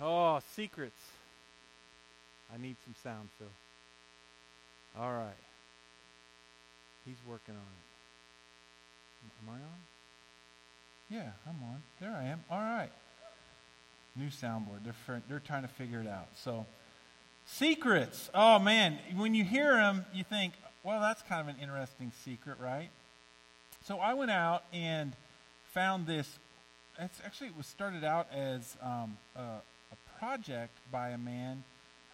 Oh, secrets. I need some sound, Phil. All right. He's working on it. Am I on? Yeah, I'm on. There I am. All right. New soundboard. They're, they're trying to figure it out. So, secrets. Oh, man. When you hear them, you think, well, that's kind of an interesting secret, right? So I went out and found this. It's actually it was started out as um, a, project by a man,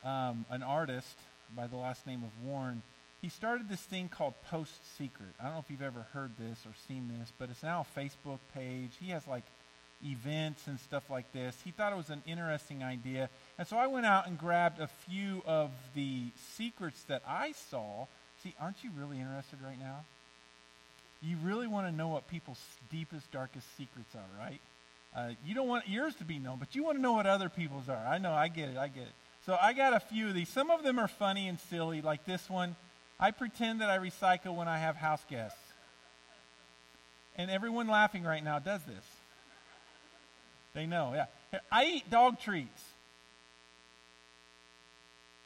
um, an artist by the last name of Warren. He started this thing called Post Secret. I don't know if you've ever heard this or seen this, but it's now a Facebook page. He has like events and stuff like this. He thought it was an interesting idea. And so I went out and grabbed a few of the secrets that I saw. See, aren't you really interested right now? You really want to know what people's deepest, darkest secrets are, right? Uh, you don't want yours to be known, but you want to know what other people's are. I know, I get it, I get it. So I got a few of these. Some of them are funny and silly, like this one. I pretend that I recycle when I have house guests. And everyone laughing right now does this. They know, yeah. I eat dog treats.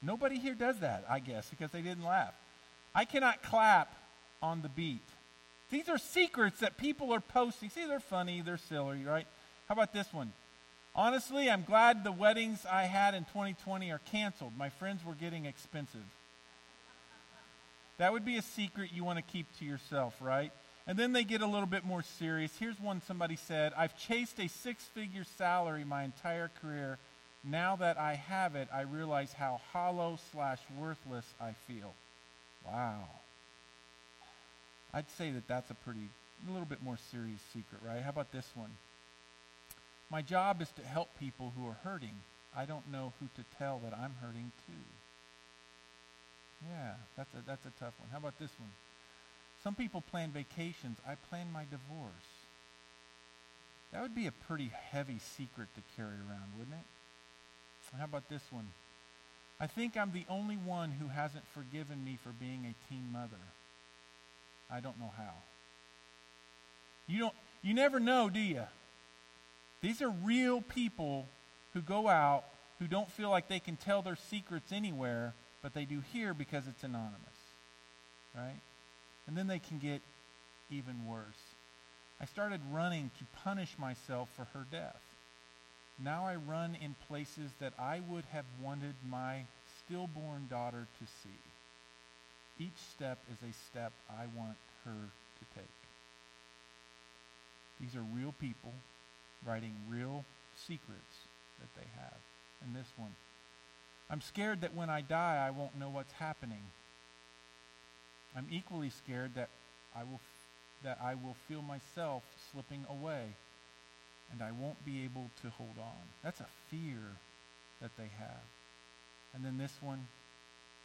Nobody here does that, I guess, because they didn't laugh. I cannot clap on the beat. These are secrets that people are posting. See, they're funny, they're silly, right? How about this one? Honestly, I'm glad the weddings I had in 2020 are canceled. My friends were getting expensive. That would be a secret you want to keep to yourself, right? And then they get a little bit more serious. Here's one somebody said I've chased a six figure salary my entire career. Now that I have it, I realize how hollow slash worthless I feel. Wow. I'd say that that's a pretty, a little bit more serious secret, right? How about this one? My job is to help people who are hurting. I don't know who to tell that I'm hurting too. Yeah, that's a, that's a tough one. How about this one? Some people plan vacations. I plan my divorce. That would be a pretty heavy secret to carry around, wouldn't it? How about this one? I think I'm the only one who hasn't forgiven me for being a teen mother. I don't know how. You don't you never know, do you? These are real people who go out who don't feel like they can tell their secrets anywhere, but they do here because it's anonymous. Right? And then they can get even worse. I started running to punish myself for her death. Now I run in places that I would have wanted my stillborn daughter to see. Each step is a step I want her to take. These are real people writing real secrets that they have. And this one I'm scared that when I die, I won't know what's happening. I'm equally scared that I will, that I will feel myself slipping away and I won't be able to hold on. That's a fear that they have. And then this one,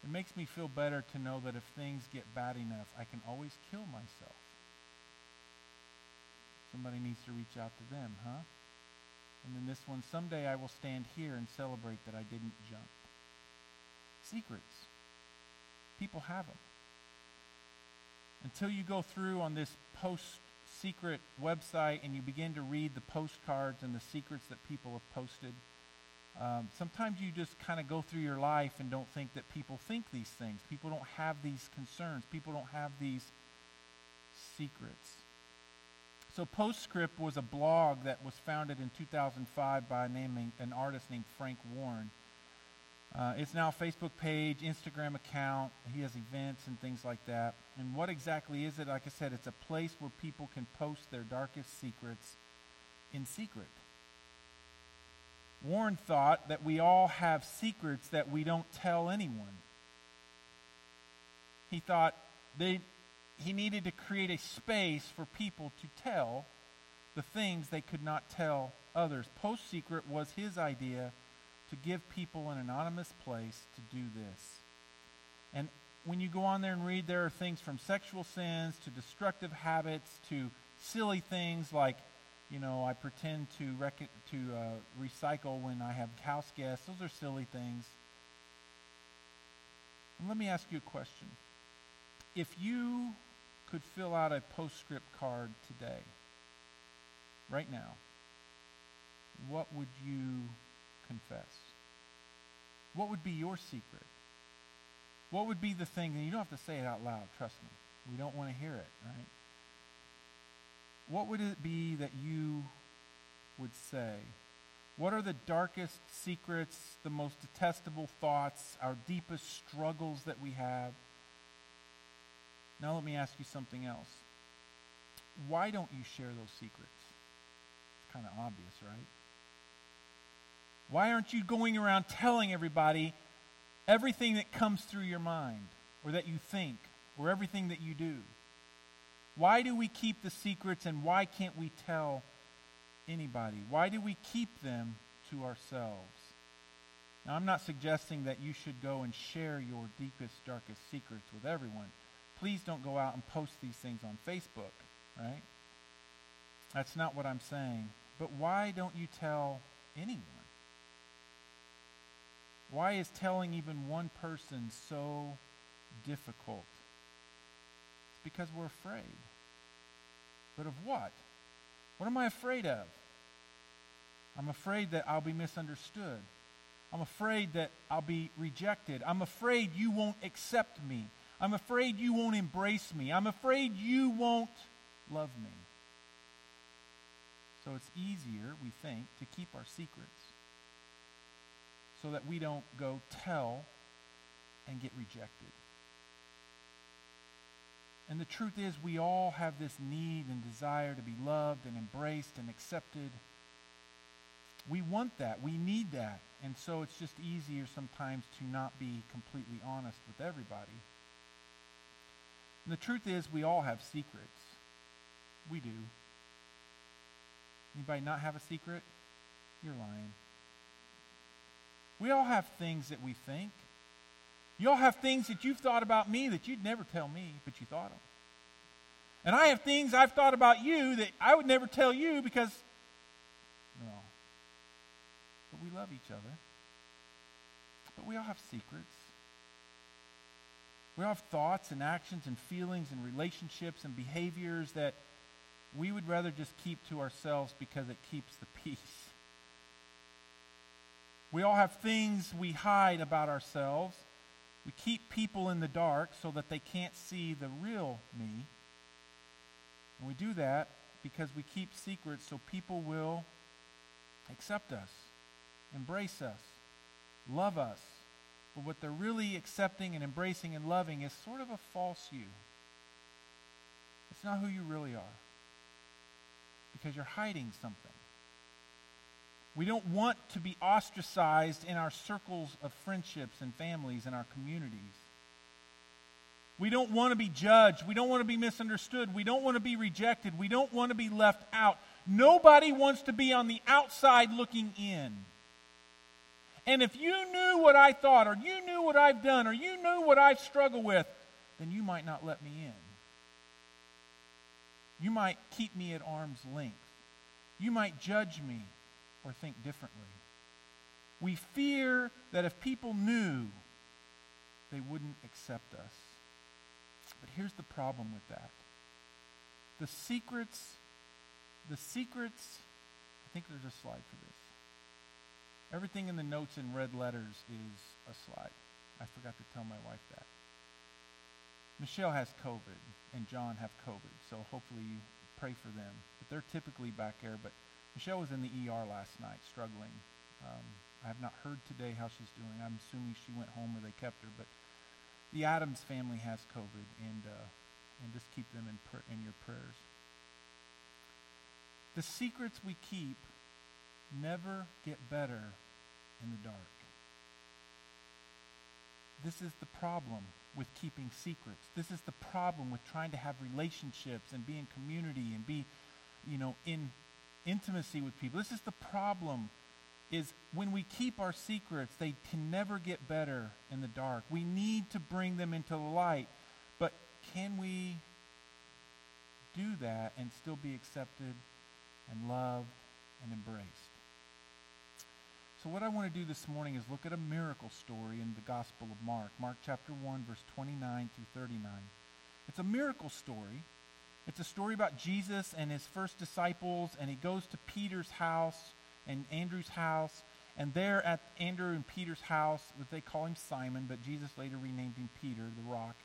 it makes me feel better to know that if things get bad enough, I can always kill myself. Somebody needs to reach out to them, huh? And then this one, someday I will stand here and celebrate that I didn't jump. Secrets. People have them. Until you go through on this post secret website and you begin to read the postcards and the secrets that people have posted, um, sometimes you just kind of go through your life and don't think that people think these things. People don't have these concerns. People don't have these secrets. So Post Secret was a blog that was founded in 2005 by name, an artist named Frank Warren. Uh, it's now a Facebook page, Instagram account. He has events and things like that. And what exactly is it? Like I said, it's a place where people can post their darkest secrets in secret. Warren thought that we all have secrets that we don't tell anyone. He thought they, he needed to create a space for people to tell the things they could not tell others. Post Secret was his idea to give people an anonymous place to do this. And when you go on there and read, there are things from sexual sins to destructive habits to silly things like you know, I pretend to rec- to uh, recycle when I have house guests. Those are silly things. And let me ask you a question. If you could fill out a post secret card today, right now, what would you confess? What would be your secret? What would be the thing? And you don't have to say it out loud, trust me. We don't want to hear it, right? What would it be that you would say? What are the darkest secrets, the most detestable thoughts, our deepest struggles that we have? Now, let me ask you something else. Why don't you share those secrets? It's kind of obvious, right? Why aren't you going around telling everybody everything that comes through your mind or that you think or everything that you do? Why do we keep the secrets and why can't we tell anybody? Why do we keep them to ourselves? Now, I'm not suggesting that you should go and share your deepest, darkest secrets with everyone. Please don't go out and post these things on Facebook, right? That's not what I'm saying. But why don't you tell anyone? Why is telling even one person so difficult? It's because we're afraid. But of what? What am I afraid of? I'm afraid that I'll be misunderstood. I'm afraid that I'll be rejected. I'm afraid you won't accept me. I'm afraid you won't embrace me. I'm afraid you won't love me. So it's easier, we think, to keep our secrets so that we don't go tell and get rejected. And the truth is, we all have this need and desire to be loved and embraced and accepted. We want that. We need that. And so it's just easier sometimes to not be completely honest with everybody. And the truth is, we all have secrets. We do. Anybody not have a secret? You're lying. We all have things that we think. You all have things that you've thought about me that you'd never tell me, but you thought them. And I have things I've thought about you that I would never tell you because, no. But we love each other. But we all have secrets. We all have thoughts and actions and feelings and relationships and behaviors that we would rather just keep to ourselves because it keeps the peace. We all have things we hide about ourselves. We keep people in the dark so that they can't see the real me. And we do that because we keep secrets so people will accept us, embrace us, love us. But what they're really accepting and embracing and loving is sort of a false you. It's not who you really are because you're hiding something. We don't want to be ostracized in our circles of friendships and families and our communities. We don't want to be judged. We don't want to be misunderstood. We don't want to be rejected. We don't want to be left out. Nobody wants to be on the outside looking in. And if you knew what I thought, or you knew what I've done, or you knew what I've struggled with, then you might not let me in. You might keep me at arm's length. You might judge me or think differently. We fear that if people knew, they wouldn't accept us. But here's the problem with that. The secrets, the secrets, I think there's a slide for this. Everything in the notes in red letters is a slide. I forgot to tell my wife that. Michelle has COVID and John have COVID, so hopefully you pray for them. But they're typically back there. But Michelle was in the ER last night struggling. Um, I have not heard today how she's doing. I'm assuming she went home or they kept her. But the Adams family has COVID, and uh, and just keep them in pr- in your prayers. The secrets we keep never get better in the dark. This is the problem with keeping secrets. This is the problem with trying to have relationships and be in community and be, you know, in intimacy with people. This is the problem is when we keep our secrets, they can never get better in the dark. We need to bring them into the light. But can we do that and still be accepted and loved and embraced? So, what I want to do this morning is look at a miracle story in the Gospel of Mark, Mark chapter 1, verse 29 through 39. It's a miracle story. It's a story about Jesus and his first disciples, and he goes to Peter's house and Andrew's house, And there at Andrew and Peter's house, they call him Simon, but Jesus later renamed him Peter, the rock.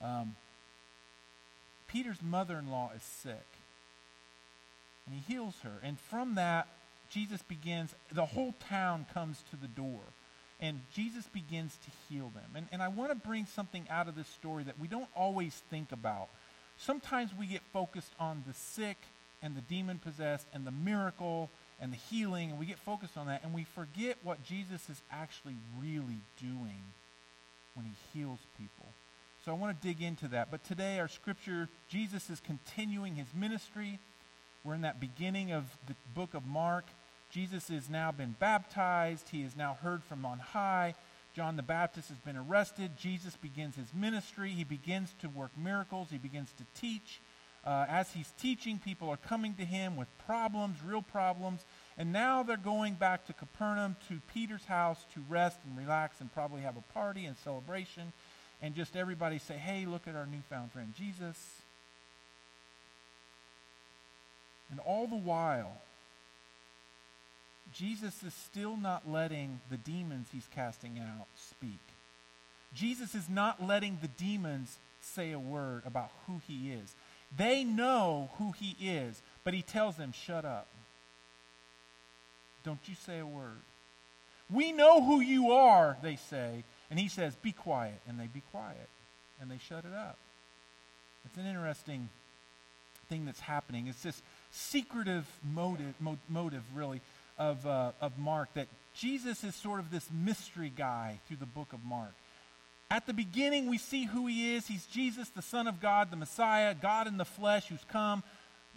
Um, Peter's mother in law is sick. And he heals her. And from that, Jesus begins, the whole town comes to the door. And Jesus begins to heal them. And, and I want to bring something out of this story that we don't always think about. Sometimes we get focused on the sick and the demon possessed and the miracle and the healing, and we get focused on that, and we forget what Jesus is actually really doing when he heals people. So I want to dig into that. But today, our scripture, Jesus is continuing his ministry. We're in that beginning of the book of Mark. Jesus has now been baptized. He has now heard from on high. John the Baptist has been arrested. Jesus begins his ministry. He begins to work miracles. He begins to teach. Uh, as he's teaching, people are coming to him with problems, real problems. And now they're going back to Capernaum to Peter's house to rest and relax and probably have a party and celebration and just everybody say, hey, look at our newfound friend Jesus. And all the while, Jesus is still not letting the demons he's casting out speak. Jesus is not letting the demons say a word about who he is. They know who he is, but he tells them, shut up. Don't you say a word. We know who you are, they say, and he says, Be quiet. And they be quiet. And they shut it up. It's an interesting thing that's happening. It's this secretive motive, mo- motive really, of, uh, of Mark that Jesus is sort of this mystery guy through the book of Mark. At the beginning, we see who he is. He's Jesus, the Son of God, the Messiah, God in the flesh who's come.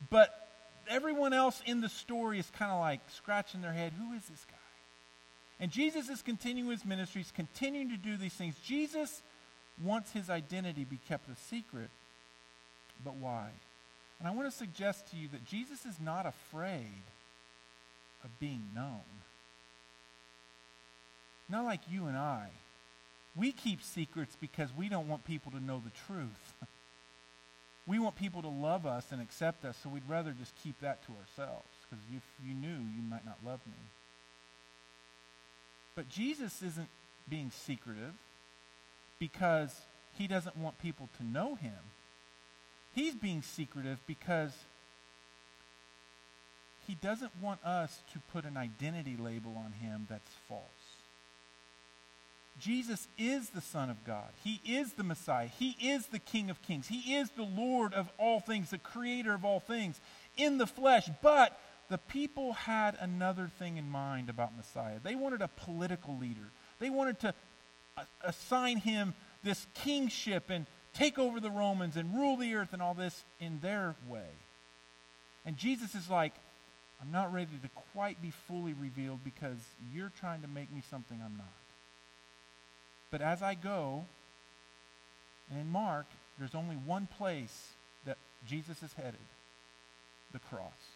But everyone else in the story is kind of like scratching their head who is this guy? And Jesus is continuing his ministry, he's continuing to do these things. Jesus wants his identity be kept a secret, but why? And I want to suggest to you that Jesus is not afraid of being known. Not like you and I. We keep secrets because we don't want people to know the truth. we want people to love us and accept us, so we'd rather just keep that to ourselves. Because if you knew, you might not love me. But Jesus isn't being secretive because he doesn't want people to know him. He's being secretive because he doesn't want us to put an identity label on him that's false. Jesus is the Son of God. He is the Messiah. He is the King of Kings. He is the Lord of all things, the Creator of all things in the flesh. But the people had another thing in mind about Messiah. They wanted a political leader. They wanted to assign him this kingship and take over the Romans and rule the earth and all this in their way. And Jesus is like, I'm not ready to quite be fully revealed because you're trying to make me something I'm not. But as I go, and in Mark, there's only one place that Jesus is headed the cross.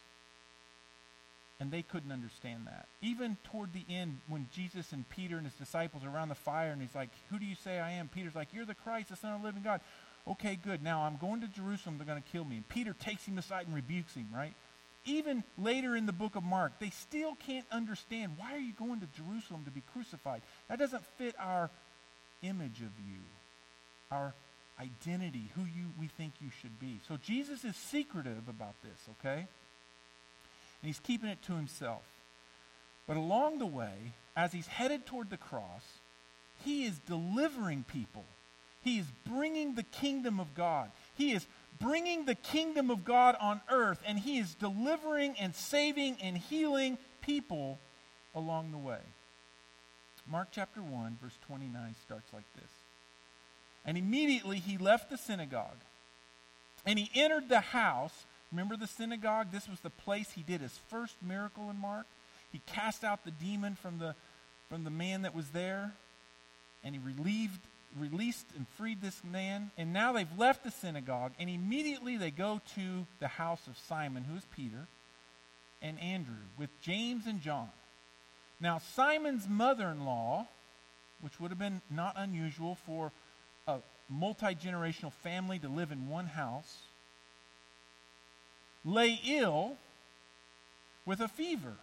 And they couldn't understand that. Even toward the end, when Jesus and Peter and his disciples are around the fire, and he's like, Who do you say I am? Peter's like, You're the Christ, the Son of the living God. Okay, good. Now I'm going to Jerusalem. They're going to kill me. And Peter takes him aside and rebukes him, right? Even later in the book of Mark, they still can't understand why are you going to Jerusalem to be crucified? That doesn't fit our image of you, our identity, who you we think you should be. So Jesus is secretive about this, okay? And he's keeping it to himself. But along the way, as he's headed toward the cross, he is delivering people. He is bringing the kingdom of God. He is bringing the kingdom of God on earth, and he is delivering and saving and healing people along the way. Mark chapter 1, verse 29 starts like this. And immediately he left the synagogue, and he entered the house Remember the synagogue? This was the place he did his first miracle in Mark. He cast out the demon from the, from the man that was there, and he relieved, released and freed this man. And now they've left the synagogue, and immediately they go to the house of Simon, who is Peter, and Andrew, with James and John. Now, Simon's mother in law, which would have been not unusual for a multi generational family to live in one house, lay ill with a fever.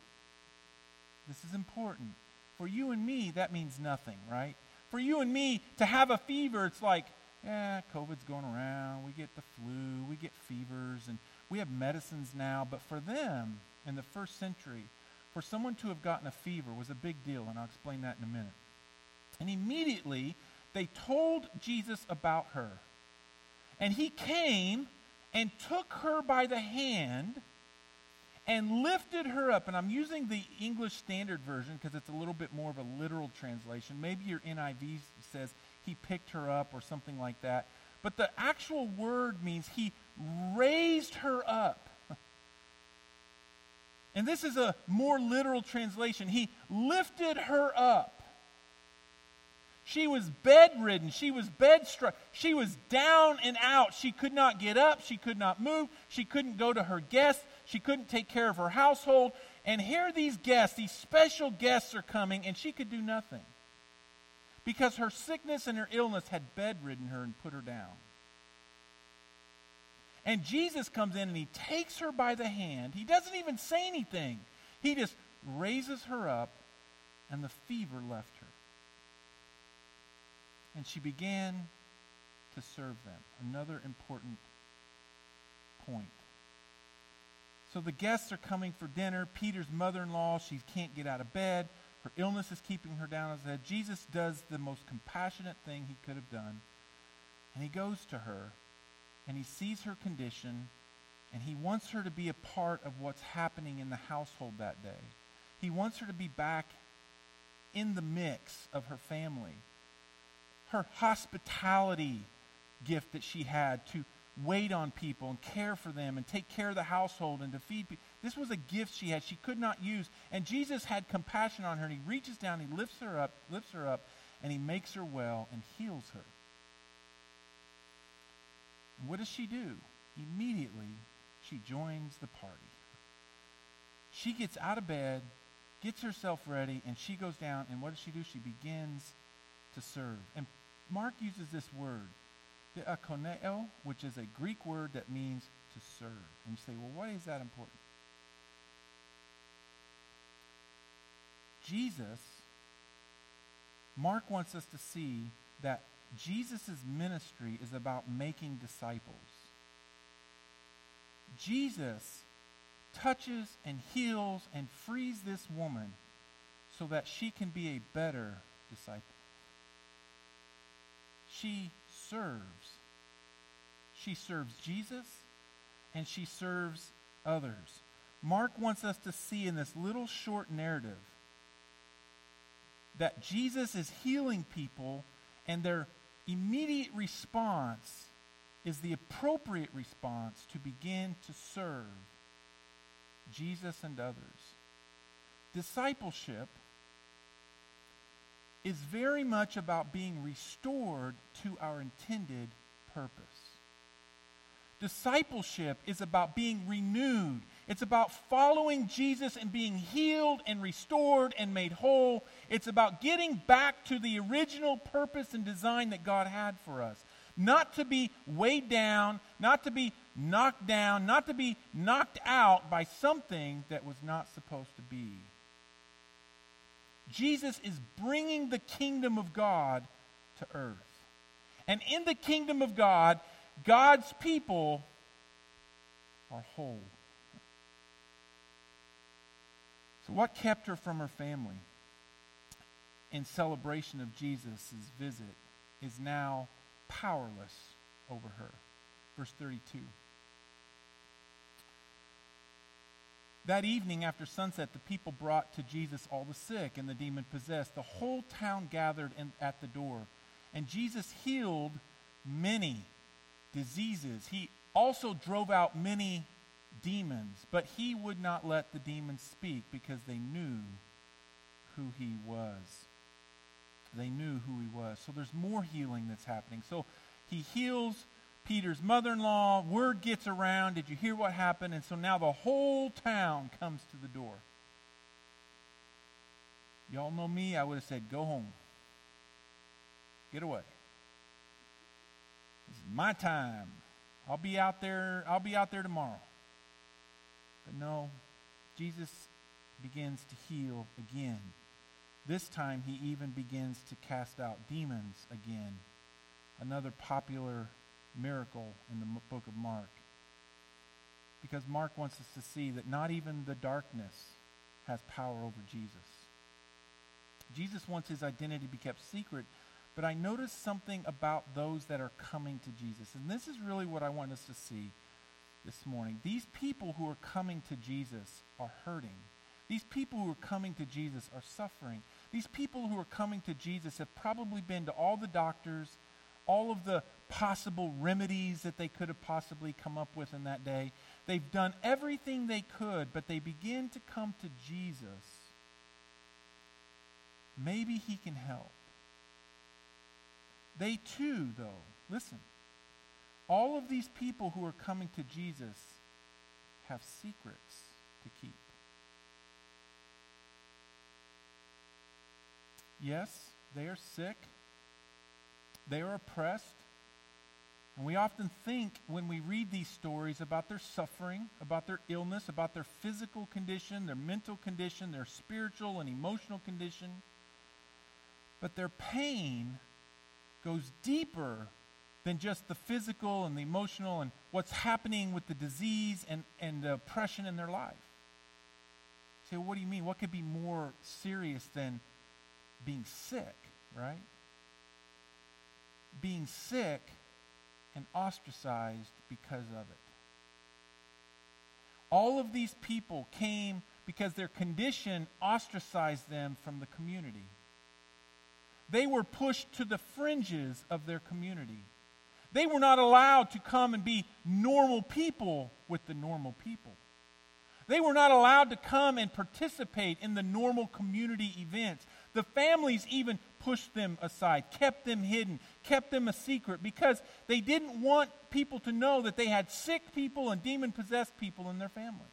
this is important. For you and me, that means nothing, right? For you and me to have a fever, it's like, yeah, COVID's going around. We get the flu, we get fevers, and we have medicines now. But for them, in the first century, for someone to have gotten a fever was a big deal, and I'll explain that in a minute. And immediately, they told Jesus about her. And he came and took her by the hand and lifted her up. And I'm using the English Standard Version because it's a little bit more of a literal translation. Maybe your NIV says he picked her up or something like that. But the actual word means he raised her up. And this is a more literal translation. He lifted her up. She was bedridden. She was bedstruck. She was down and out. She could not get up. She could not move. She couldn't go to her guests. She couldn't take care of her household. And here these guests, these special guests are coming, and she could do nothing because her sickness and her illness had bedridden her and put her down. And Jesus comes in and he takes her by the hand. He doesn't even say anything, he just raises her up, and the fever left her. And she began to serve them. Another important point. So the guests are coming for dinner. Peter's mother in law, she can't get out of bed. Her illness is keeping her down his head. Jesus does the most compassionate thing he could have done. And he goes to her and he sees her condition and he wants her to be a part of what's happening in the household that day. He wants her to be back in the mix of her family. Her hospitality gift that she had to wait on people and care for them and take care of the household and to feed people. This was a gift she had she could not use. And Jesus had compassion on her and he reaches down, he lifts her up, lifts her up, and he makes her well and heals her. And what does she do? Immediately, she joins the party. She gets out of bed, gets herself ready, and she goes down. And what does she do? She begins to serve. And Mark uses this word, diakoneo, which is a Greek word that means to serve. And you say, well, why is that important? Jesus, Mark wants us to see that Jesus' ministry is about making disciples. Jesus touches and heals and frees this woman so that she can be a better disciple. She serves. She serves Jesus and she serves others. Mark wants us to see in this little short narrative that Jesus is healing people and their immediate response is the appropriate response to begin to serve Jesus and others. Discipleship is very much about being restored to our intended purpose. Discipleship is about being renewed. It's about following Jesus and being healed and restored and made whole. It's about getting back to the original purpose and design that God had for us. Not to be weighed down, not to be knocked down, not to be knocked out by something that was not supposed to be. Jesus is bringing the kingdom of God to earth. And in the kingdom of God, God's people are whole. So, what kept her from her family in celebration of Jesus' visit is now powerless over her. Verse 32. That evening after sunset, the people brought to Jesus all the sick and the demon possessed. The whole town gathered in, at the door. And Jesus healed many diseases. He also drove out many demons, but he would not let the demons speak because they knew who he was. They knew who he was. So there's more healing that's happening. So he heals Peter's mother in law. Word gets around. Did you hear what happened? And so now the whole town comes to the door. Y'all know me. I would have said, go home. Get away. This is my time. I'll be out there. I'll be out there tomorrow. But no, Jesus begins to heal again. This time, he even begins to cast out demons again. Another popular miracle in the book of Mark. Because Mark wants us to see that not even the darkness has power over Jesus. Jesus wants his identity to be kept secret, but I notice something about those that are coming to Jesus. And this is really what I want us to see this morning. These people who are coming to Jesus are hurting. These people who are coming to Jesus are suffering. These people who are coming to Jesus have probably been to all the doctors, all of the possible remedies that they could have possibly come up with in that day. They've done everything they could, but they begin to come to Jesus. Maybe he can help. They too, though, listen, all of these people who are coming to Jesus have secrets to keep. Yes, they are sick. They are oppressed. And we often think when we read these stories about their suffering, about their illness, about their physical condition, their mental condition, their spiritual and emotional condition. But their pain goes deeper than just the physical and the emotional and what's happening with the disease and, and the oppression in their life. Say, what do you mean? What could be more serious than being sick, right? Being sick and ostracized because of it. All of these people came because their condition ostracized them from the community. They were pushed to the fringes of their community. They were not allowed to come and be normal people with the normal people. They were not allowed to come and participate in the normal community events. The families even pushed them aside, kept them hidden, kept them a secret because they didn't want people to know that they had sick people and demon possessed people in their family.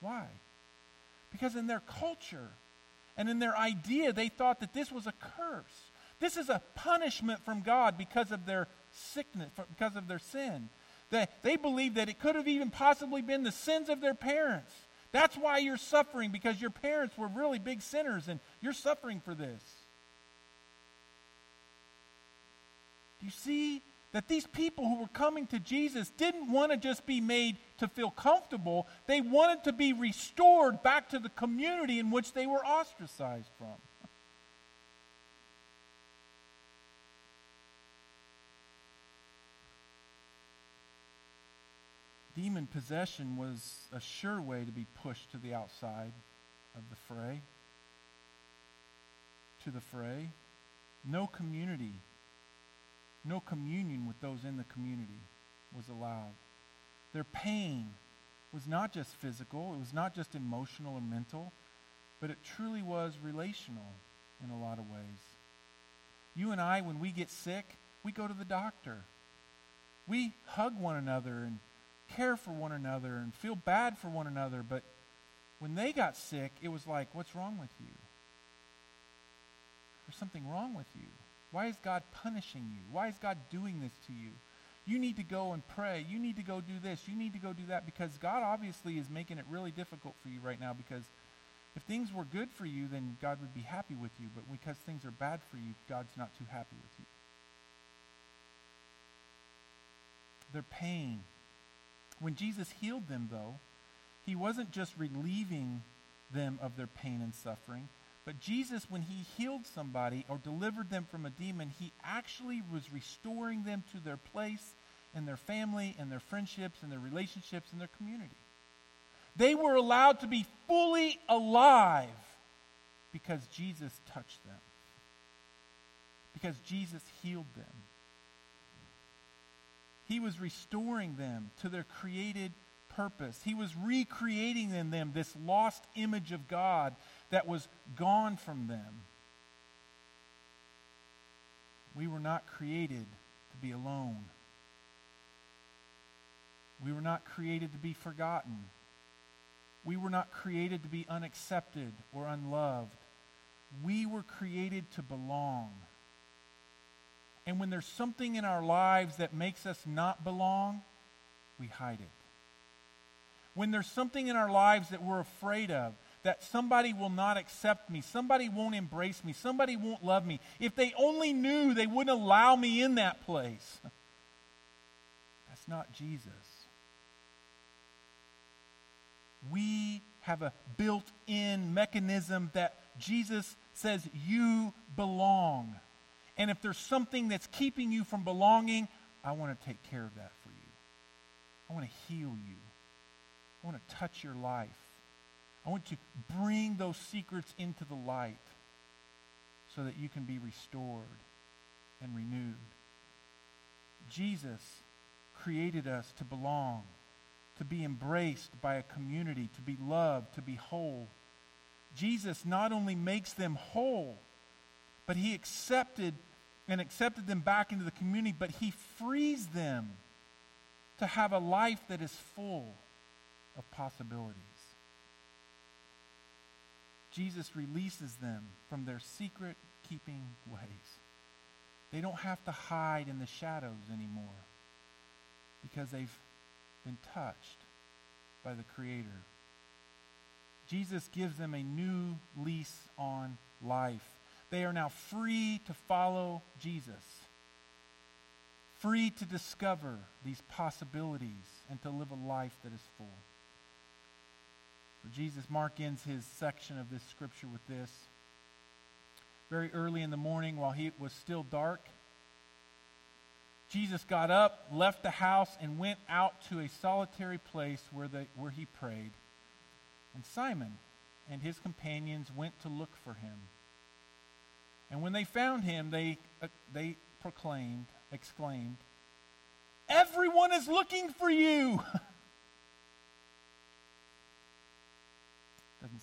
Why? Because in their culture and in their idea, they thought that this was a curse. This is a punishment from God because of their sickness, because of their sin. They, they believed that it could have even possibly been the sins of their parents. That's why you're suffering, because your parents were really big sinners and you're suffering for this. You see that these people who were coming to Jesus didn't want to just be made to feel comfortable, they wanted to be restored back to the community in which they were ostracized from. Demon possession was a sure way to be pushed to the outside of the fray. To the fray. No community, no communion with those in the community was allowed. Their pain was not just physical, it was not just emotional or mental, but it truly was relational in a lot of ways. You and I, when we get sick, we go to the doctor. We hug one another and care for one another and feel bad for one another. But when they got sick, it was like, what's wrong with you? There's something wrong with you. Why is God punishing you? Why is God doing this to you? You need to go and pray. You need to go do this. You need to go do that because God obviously is making it really difficult for you right now because if things were good for you, then God would be happy with you. But because things are bad for you, God's not too happy with you. Their pain, when Jesus healed them, though, he wasn't just relieving them of their pain and suffering, but Jesus, when he healed somebody or delivered them from a demon, he actually was restoring them to their place and their family and their friendships and their relationships and their community. They were allowed to be fully alive because Jesus touched them, because Jesus healed them. He was restoring them to their created purpose. He was recreating in them this lost image of God that was gone from them. We were not created to be alone. We were not created to be forgotten. We were not created to be unaccepted or unloved. We were created to belong. And when there's something in our lives that makes us not belong, we hide it. When there's something in our lives that we're afraid of, that somebody will not accept me, somebody won't embrace me, somebody won't love me. If they only knew, they wouldn't allow me in that place. That's not Jesus. We have a built in mechanism that Jesus says you belong. And if there's something that's keeping you from belonging, I want to take care of that for you. I want to heal you. I want to touch your life. I want to bring those secrets into the light so that you can be restored and renewed. Jesus created us to belong, to be embraced by a community, to be loved, to be whole. Jesus not only makes them whole, but he accepted and accepted them back into the community, but he frees them to have a life that is full of possibilities. Jesus releases them from their secret keeping ways. They don't have to hide in the shadows anymore because they've been touched by the Creator. Jesus gives them a new lease on life. They are now free to follow Jesus, free to discover these possibilities and to live a life that is full. Jesus, Mark ends his section of this scripture with this. Very early in the morning, while he, it was still dark, Jesus got up, left the house, and went out to a solitary place where, the, where he prayed. And Simon and his companions went to look for him. And when they found him, they, uh, they proclaimed, exclaimed, Everyone is looking for you.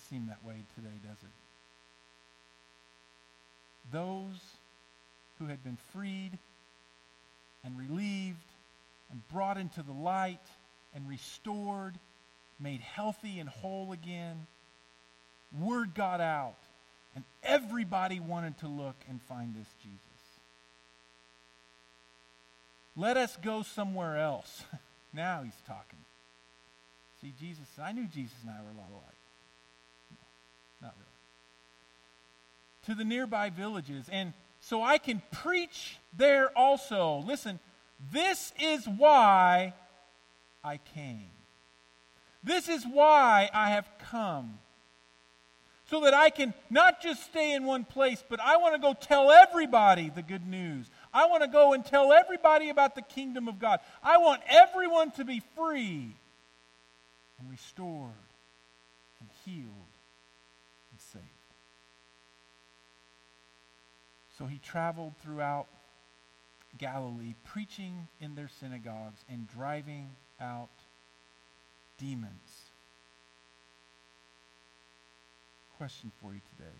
seem that way today, does it? Those who had been freed and relieved and brought into the light and restored, made healthy and whole again, word got out, and everybody wanted to look and find this Jesus. Let us go somewhere else. now he's talking. See, Jesus, I knew Jesus and I were a lot alike. Not really. To the nearby villages. And so I can preach there also. Listen, this is why I came. This is why I have come. So that I can not just stay in one place, but I want to go tell everybody the good news. I want to go and tell everybody about the kingdom of God. I want everyone to be free and restored and healed So he traveled throughout Galilee, preaching in their synagogues and driving out demons. Question for you today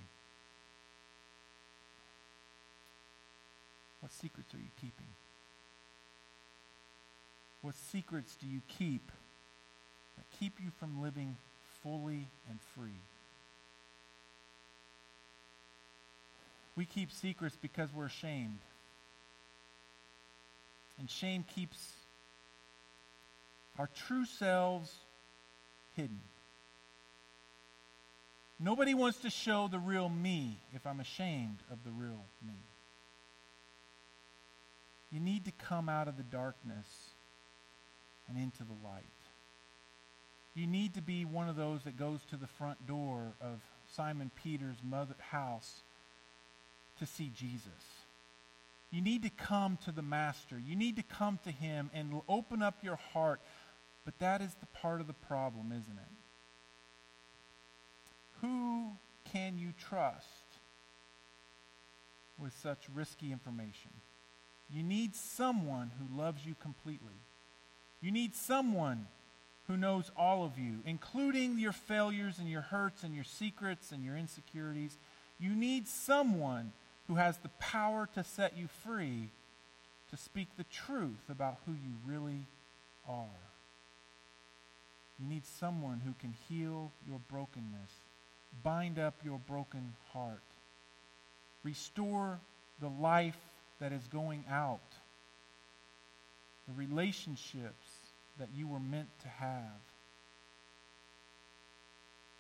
What secrets are you keeping? What secrets do you keep that keep you from living fully and free? We keep secrets because we're ashamed. And shame keeps our true selves hidden. Nobody wants to show the real me if I'm ashamed of the real me. You need to come out of the darkness and into the light. You need to be one of those that goes to the front door of Simon Peter's mother house to see Jesus. You need to come to the Master. You need to come to Him and open up your heart. But that is the part of the problem, isn't it? Who can you trust with such risky information? You need someone who loves you completely. You need someone who knows all of you, including your failures and your hurts and your secrets and your insecurities. You need someone who has the power to set you free to speak the truth about who you really are. You need someone who can heal your brokenness, bind up your broken heart, restore the life that is going out, the relationships that you were meant to have.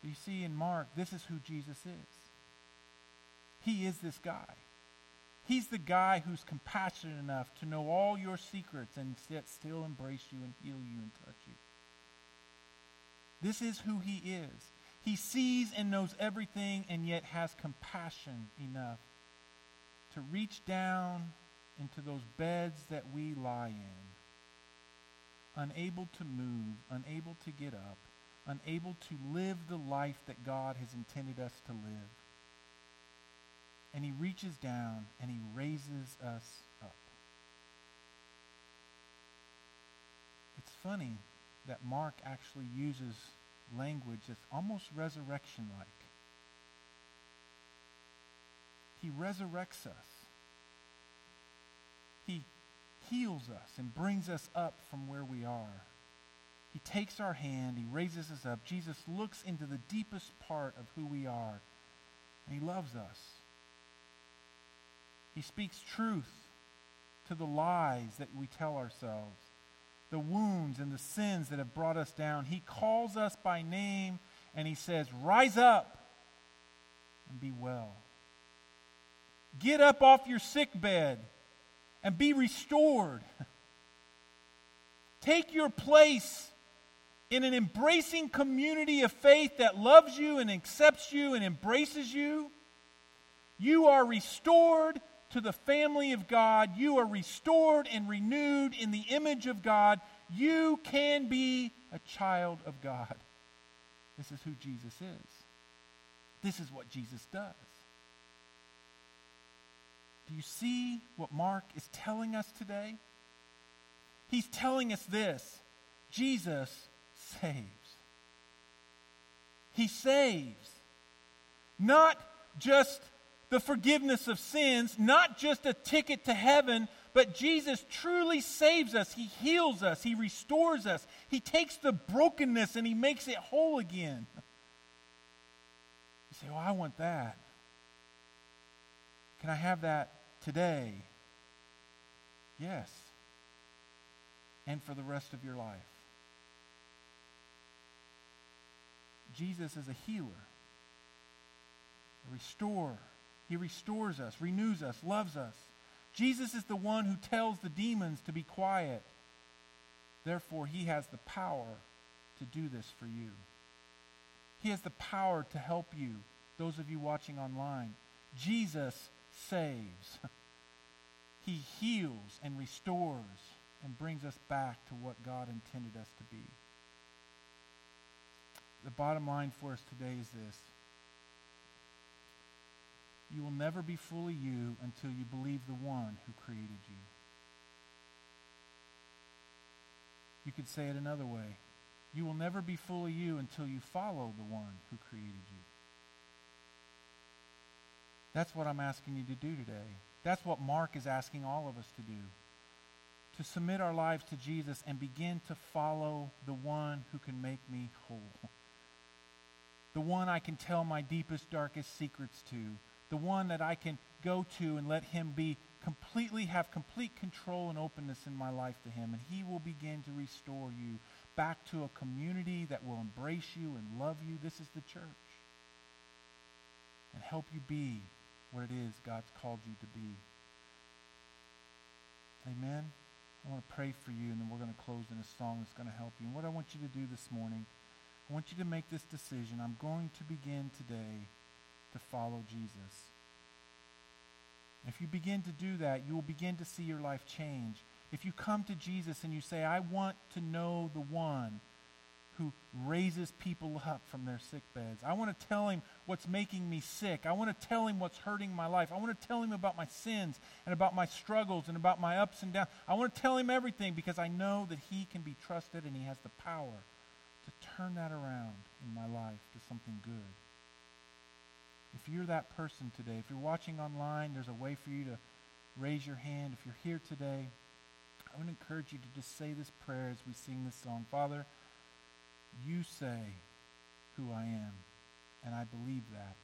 You see, in Mark, this is who Jesus is. He is this guy. He's the guy who's compassionate enough to know all your secrets and yet still embrace you and heal you and touch you. This is who he is. He sees and knows everything and yet has compassion enough to reach down into those beds that we lie in, unable to move, unable to get up, unable to live the life that God has intended us to live. And he reaches down and he raises us up. It's funny that Mark actually uses language that's almost resurrection like. He resurrects us. He heals us and brings us up from where we are. He takes our hand, he raises us up. Jesus looks into the deepest part of who we are, and he loves us. He speaks truth to the lies that we tell ourselves, the wounds and the sins that have brought us down. He calls us by name and he says, Rise up and be well. Get up off your sick bed and be restored. Take your place in an embracing community of faith that loves you and accepts you and embraces you. You are restored to the family of God. You are restored and renewed in the image of God. You can be a child of God. This is who Jesus is. This is what Jesus does. Do you see what Mark is telling us today? He's telling us this Jesus saves. He saves. Not just the forgiveness of sins, not just a ticket to heaven, but Jesus truly saves us. He heals us. He restores us. He takes the brokenness and he makes it whole again. You say, Well, I want that. Can I have that today? Yes. And for the rest of your life. Jesus is a healer, a restorer. He restores us, renews us, loves us. Jesus is the one who tells the demons to be quiet. Therefore, he has the power to do this for you. He has the power to help you, those of you watching online. Jesus saves. he heals and restores and brings us back to what God intended us to be. The bottom line for us today is this you will never be fully you until you believe the one who created you. You could say it another way. You will never be fully you until you follow the one who created you. That's what I'm asking you to do today. That's what Mark is asking all of us to do. To submit our lives to Jesus and begin to follow the one who can make me whole. The one I can tell my deepest, darkest secrets to the one that I can go to and let him be completely, have complete control and openness in my life to him. And he will begin to restore you back to a community that will embrace you and love you. This is the church. And help you be what it is God's called you to be. Amen. I want to pray for you, and then we're going to close in a song that's going to help you. And what I want you to do this morning, I want you to make this decision. I'm going to begin today to follow Jesus. If you begin to do that, you will begin to see your life change. If you come to Jesus and you say, I want to know the one who raises people up from their sick beds. I want to tell him what's making me sick. I want to tell him what's hurting my life. I want to tell him about my sins and about my struggles and about my ups and downs. I want to tell him everything because I know that he can be trusted and he has the power to turn that around in my life to something good. If you're that person today, if you're watching online, there's a way for you to raise your hand. If you're here today, I would encourage you to just say this prayer as we sing this song. Father, you say who I am, and I believe that.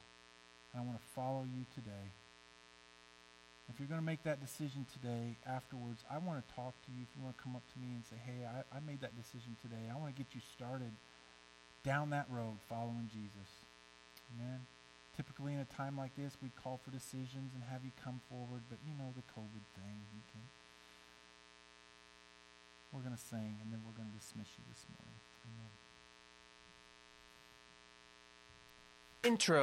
And I want to follow you today. If you're going to make that decision today, afterwards, I want to talk to you. If you want to come up to me and say, hey, I, I made that decision today, I want to get you started down that road following Jesus. Amen. Typically, in a time like this, we call for decisions and have you come forward, but you know the COVID thing. You can. We're going to sing, and then we're going to dismiss you this morning. Amen. Intro.